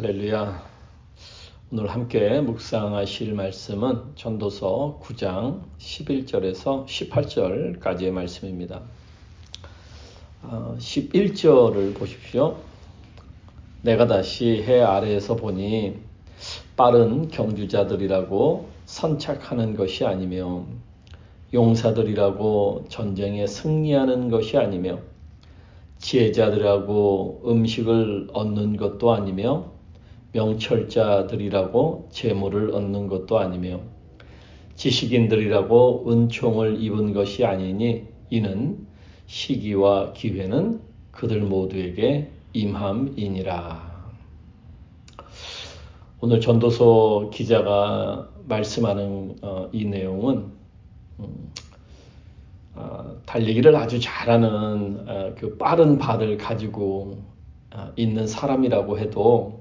할렐루야. 오늘 함께 묵상하실 말씀은 전도서 9장 11절에서 18절까지의 말씀입니다. 11절을 어, 보십시오. 내가 다시 해 아래에서 보니 빠른 경주자들이라고 선착하는 것이 아니며 용사들이라고 전쟁에 승리하는 것이 아니며 지혜자들이라고 음식을 얻는 것도 아니며 명철자들이라고 재물을 얻는 것도 아니며 지식인들이라고 은총을 입은 것이 아니니 이는 시기와 기회는 그들 모두에게 임함이니라. 오늘 전도서 기자가 말씀하는 어, 이 내용은 음, 어, 달리기를 아주 잘하는 어, 그 빠른 발을 가지고 있는 사람이라고 해도 어,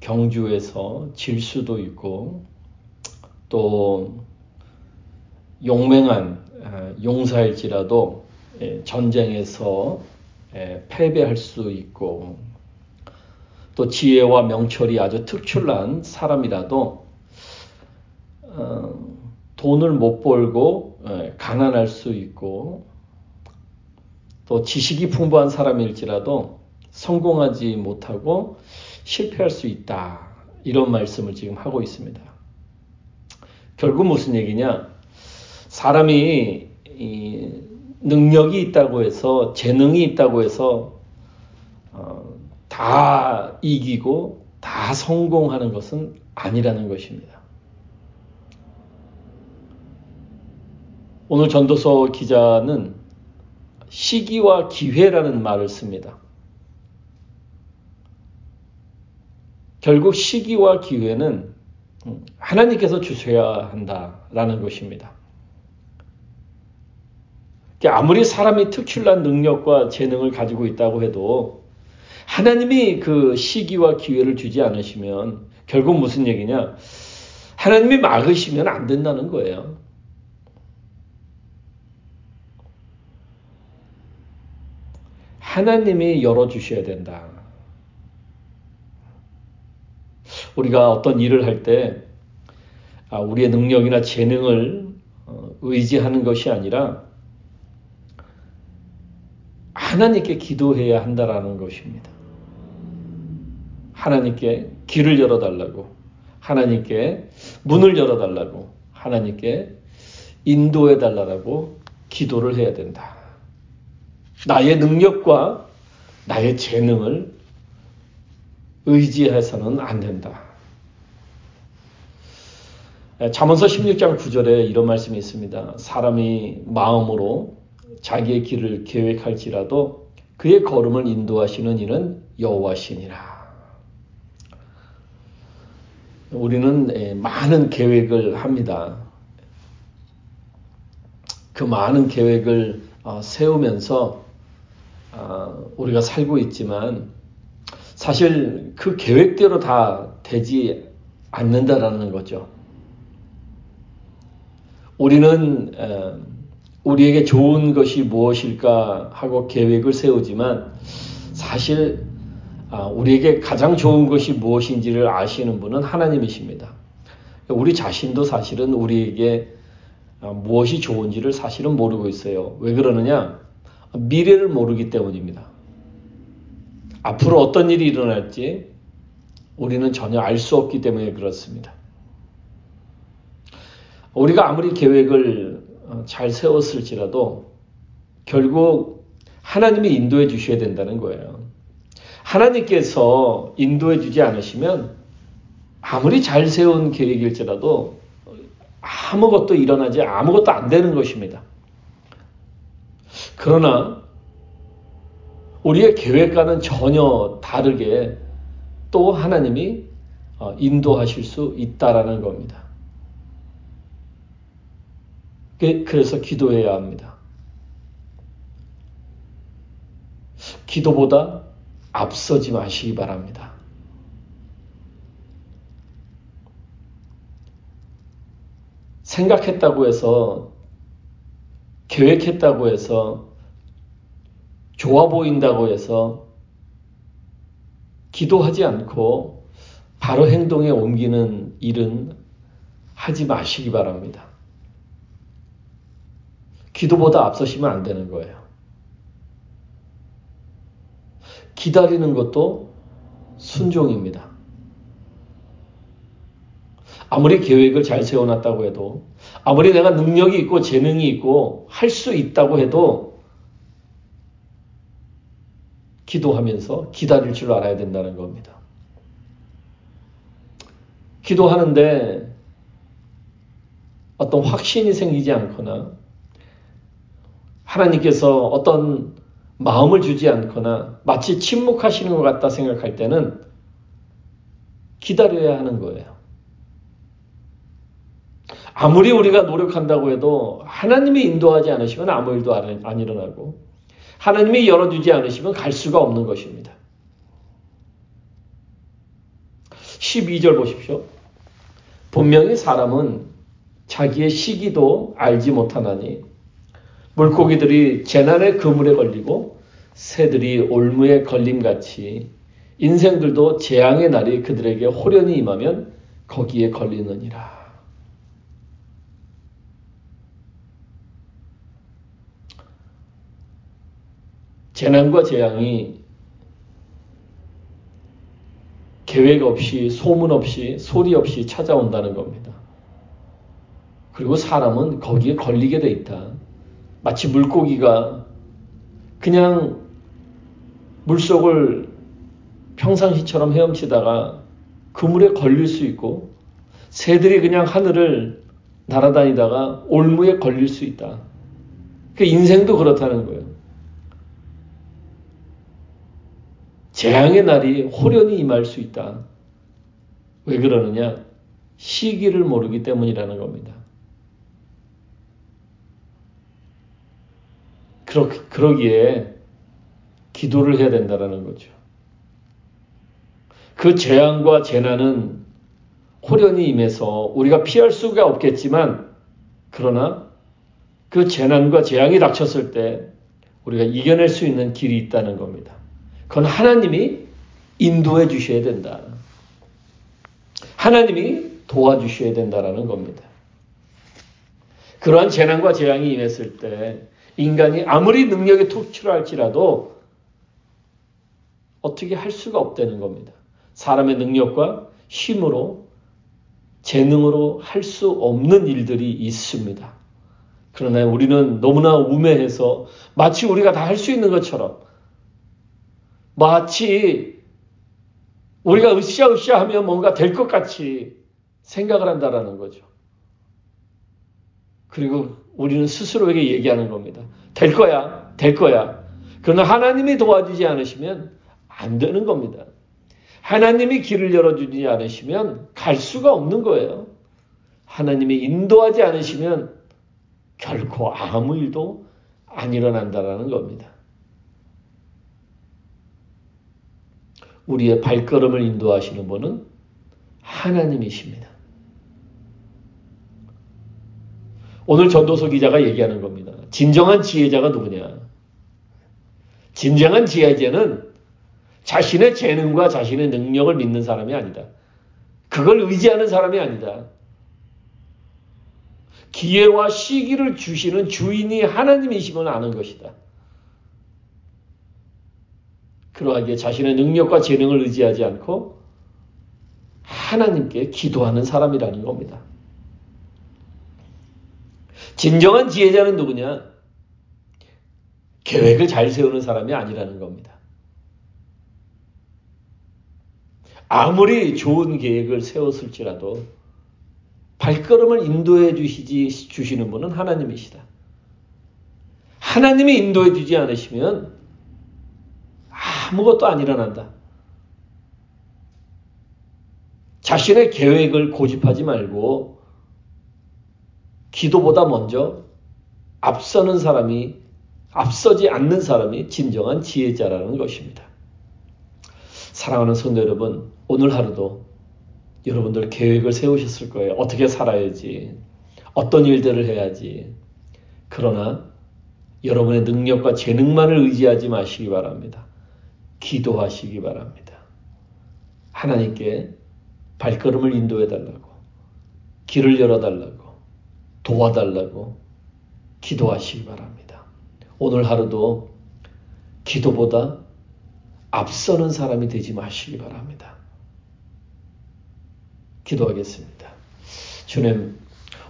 경주에서 질 수도 있고 또 용맹한 어, 용사일지라도 예, 전쟁에서 예, 패배할 수 있고 또 지혜와 명철이 아주 특출난 사람이라도 어, 돈을 못 벌고 예, 가난할 수 있고 또 지식이 풍부한 사람일지라도 성공하지 못하고 실패할 수 있다. 이런 말씀을 지금 하고 있습니다. 결국 무슨 얘기냐? 사람이 능력이 있다고 해서 재능이 있다고 해서 어, 다 이기고 다 성공하는 것은 아니라는 것입니다. 오늘 전도서 기자는 시기와 기회라는 말을 씁니다. 결국 시기와 기회는 하나님께서 주셔야 한다라는 것입니다. 아무리 사람이 특출난 능력과 재능을 가지고 있다고 해도 하나님이 그 시기와 기회를 주지 않으시면 결국 무슨 얘기냐? 하나님이 막으시면 안 된다는 거예요. 하나님이 열어주셔야 된다. 우리가 어떤 일을 할때 아, 우리의 능력이나 재능을 어, 의지하는 것이 아니라 하나님께 기도해야 한다라는 것입니다. 하나님께 길을 열어달라고, 하나님께 문을 열어달라고, 하나님께 인도해달라고 기도를 해야 된다. 나의 능력과 나의 재능을 의지해서는 안 된다. 잠언서 16장 9절에 이런 말씀이 있습니다. 사람이 마음으로 자기의 길을 계획할지라도 그의 걸음을 인도하시는 이는 여호와시니라. 우리는 많은 계획을 합니다. 그 많은 계획을 어, 세우면서 어, 우리가 살고 있지만 사실 그 계획대로 다 되지 않는다라는 거죠. 우리는 우리에게 좋은 것이 무엇일까 하고 계획을 세우지만 사실 아, 우리에게 가장 좋은 것이 무엇인지를 아시는 분은 하나님이십니다. 우리 자신도 사실은 우리에게 아, 무엇이 좋은지를 사실은 모르고 있어요. 왜 그러느냐? 미래를 모르기 때문입니다. 앞으로 어떤 일이 일어날지 우리는 전혀 알 수 없기 때문에 그렇습니다. 우리가 아무리 계획을 어, 잘 세웠을지라도 결국 하나님이 인도해 주셔야 된다는 거예요. 하나님께서 인도해 주지 않으시면 아무리 잘 세운 계획일지라도 아무것도 일어나지 아무것도 안 되는 것입니다. 그러나 우리의 계획과는 전혀 다르게 또 하나님이 어, 인도하실 수 있다라는 겁니다. 그, 그래서 기도해야 합니다. 기도보다 앞서지 마시기 바랍니다. 생각했다고 해서, 계획했다고 해서, 좋아 보인다고 해서, 기도하지 않고 바로 행동에 옮기는 일은 하지 마시기 바랍니다. 기도보다 앞서시면 안 되는 거예요. 기다리는 것도 순종입니다. 아무리 계획을 잘 세워놨다고 해도, 아무리 내가 능력이 있고 재능이 있고 할 수 있다고 해도, 기도하면서 기다릴 줄 알아야 된다는 겁니다. 기도하는데 어떤 확신이 생기지 않거나 하나님께서 어떤 마음을 주지 않거나 마치 침묵하시는 것 같다 생각할 때는 기다려야 하는 거예요. 아무리 우리가 노력한다고 해도 하나님이 인도하지 않으시면 아무 일도 안 일어나고 하나님이 열어주지 않으시면 갈 수가 없는 것입니다. 12절 보십시오. 분명히 사람은 자기의 시기도 알지 못하나니 물고기들이 재난의 그물에 걸리고 새들이 올무에 걸림같이 인생들도 재앙의 날이 그들에게 호련히 임하면 거기에 걸리느니라. 재난과 재앙이 계획 없이 소문 없이 소리 없이 찾아온다는 겁니다. 그리고 사람은 거기에 걸리게 돼 있다. 마치 물고기가 그냥 물속을 평상시처럼 헤엄치다가 그물에 걸릴 수 있고 새들이 그냥 하늘을 날아다니다가 올무에 걸릴 수 있다. 그 인생도 그렇다는 거예요. 재앙의 날이 호련히 임할 수 있다. 왜 그러느냐? 시기를 모르기 때문이라는 겁니다. 그러, 그러기에 기도를 해야 된다는 거죠. 그 재앙과 재난은 호련히 임해서 우리가 피할 수가 없겠지만 그러나 그 재난과 재앙이 닥쳤을 때 우리가 이겨낼 수 있는 길이 있다는 겁니다. 그건 하나님이 인도해 주셔야 된다. 하나님이 도와주셔야 된다라는 겁니다. 그러한 재난과 재앙이 임했을 때 인간이 아무리 능력에 투출할지라도 어떻게 할 수가 없다는 겁니다. 사람의 능력과 힘으로 재능으로 할 수 없는 일들이 있습니다. 그러나 우리는 너무나 우매해서 마치 우리가 다 할 수 있는 것처럼 마치 우리가 으쌰으쌰 하면 뭔가 될 것 같이 생각을 한다라는 거죠. 그리고 우리는 스스로에게 얘기하는 겁니다. 될 거야, 될 거야. 그러나 하나님이 도와주지 않으시면 안 되는 겁니다. 하나님이 길을 열어주지 않으시면 갈 수가 없는 거예요. 하나님이 인도하지 않으시면 결코 아무 일도 안 일어난다라는 겁니다. 우리의 발걸음을 인도하시는 분은 하나님이십니다. 오늘 전도서 기자가 얘기하는 겁니다. 진정한 지혜자가 누구냐? 진정한 지혜자는 자신의 재능과 자신의 능력을 믿는 사람이 아니다. 그걸 의지하는 사람이 아니다. 기회와 시기를 주시는 주인이 하나님이심을 아는 것이다. 그러하기에 자신의 능력과 재능을 의지하지 않고 하나님께 기도하는 사람이라는 겁니다. 진정한 지혜자는 누구냐? 계획을 잘 세우는 사람이 아니라는 겁니다. 아무리 좋은 계획을 세웠을지라도 발걸음을 인도해 주시지 주시는 분은 하나님이시다. 하나님이 인도해 주지 않으시면 아무것도 안 일어난다. 자신의 계획을 고집하지 말고 기도보다 먼저 앞서는 사람이 앞서지 않는 사람이 진정한 지혜자라는 것입니다. 사랑하는 성도 여러분, 오늘 하루도 여러분들 계획을 세우셨을 거예요. 어떻게 살아야지, 어떤 일들을 해야지. 그러나 여러분의 능력과 재능만을 의지하지 마시기 바랍니다. 기도하시기 바랍니다. 하나님께 발걸음을 인도해 달라고, 길을 열어 달라고, 도와달라고 기도하시기 바랍니다. 오늘 하루도 기도보다 앞서는 사람이 되지 마시기 바랍니다. 기도하겠습니다. 주님,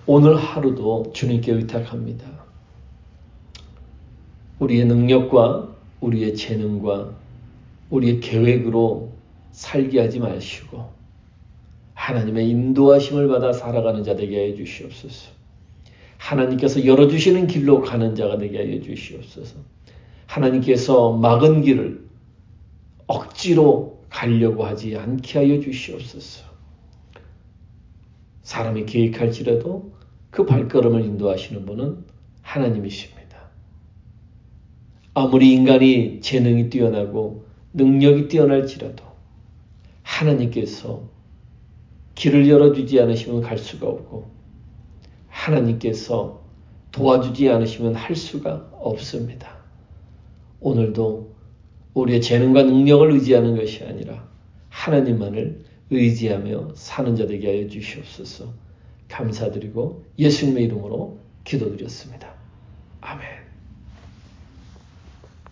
오늘 하루도 주님께 의탁합니다. 우리의 능력과 우리의 재능과 우리의 계획으로 살게 하지 마시고 하나님의 인도하심을 받아 살아가는 자 되게 해 주시옵소서. 하나님께서 열어주시는 길로 가는 자가 되게 하여 주시옵소서. 하나님께서 막은 길을 억지로 가려고 하지 않게 하여 주시옵소서. 사람이 계획할지라도 그 발걸음을 인도하시는 분은 하나님이십니다. 아무리 인간이 재능이 뛰어나고 능력이 뛰어날지라도 하나님께서 길을 열어주지 않으시면 갈 수가 없고 하나님께서 도와주지 않으시면 할 수가 없습니다. 오늘도 우리의 재능과 능력을 의지하는 것이 아니라 하나님만을 의지하며 사는 자 되게 하여 주시옵소서 감사드리고 예수님의 이름으로 기도드렸습니다.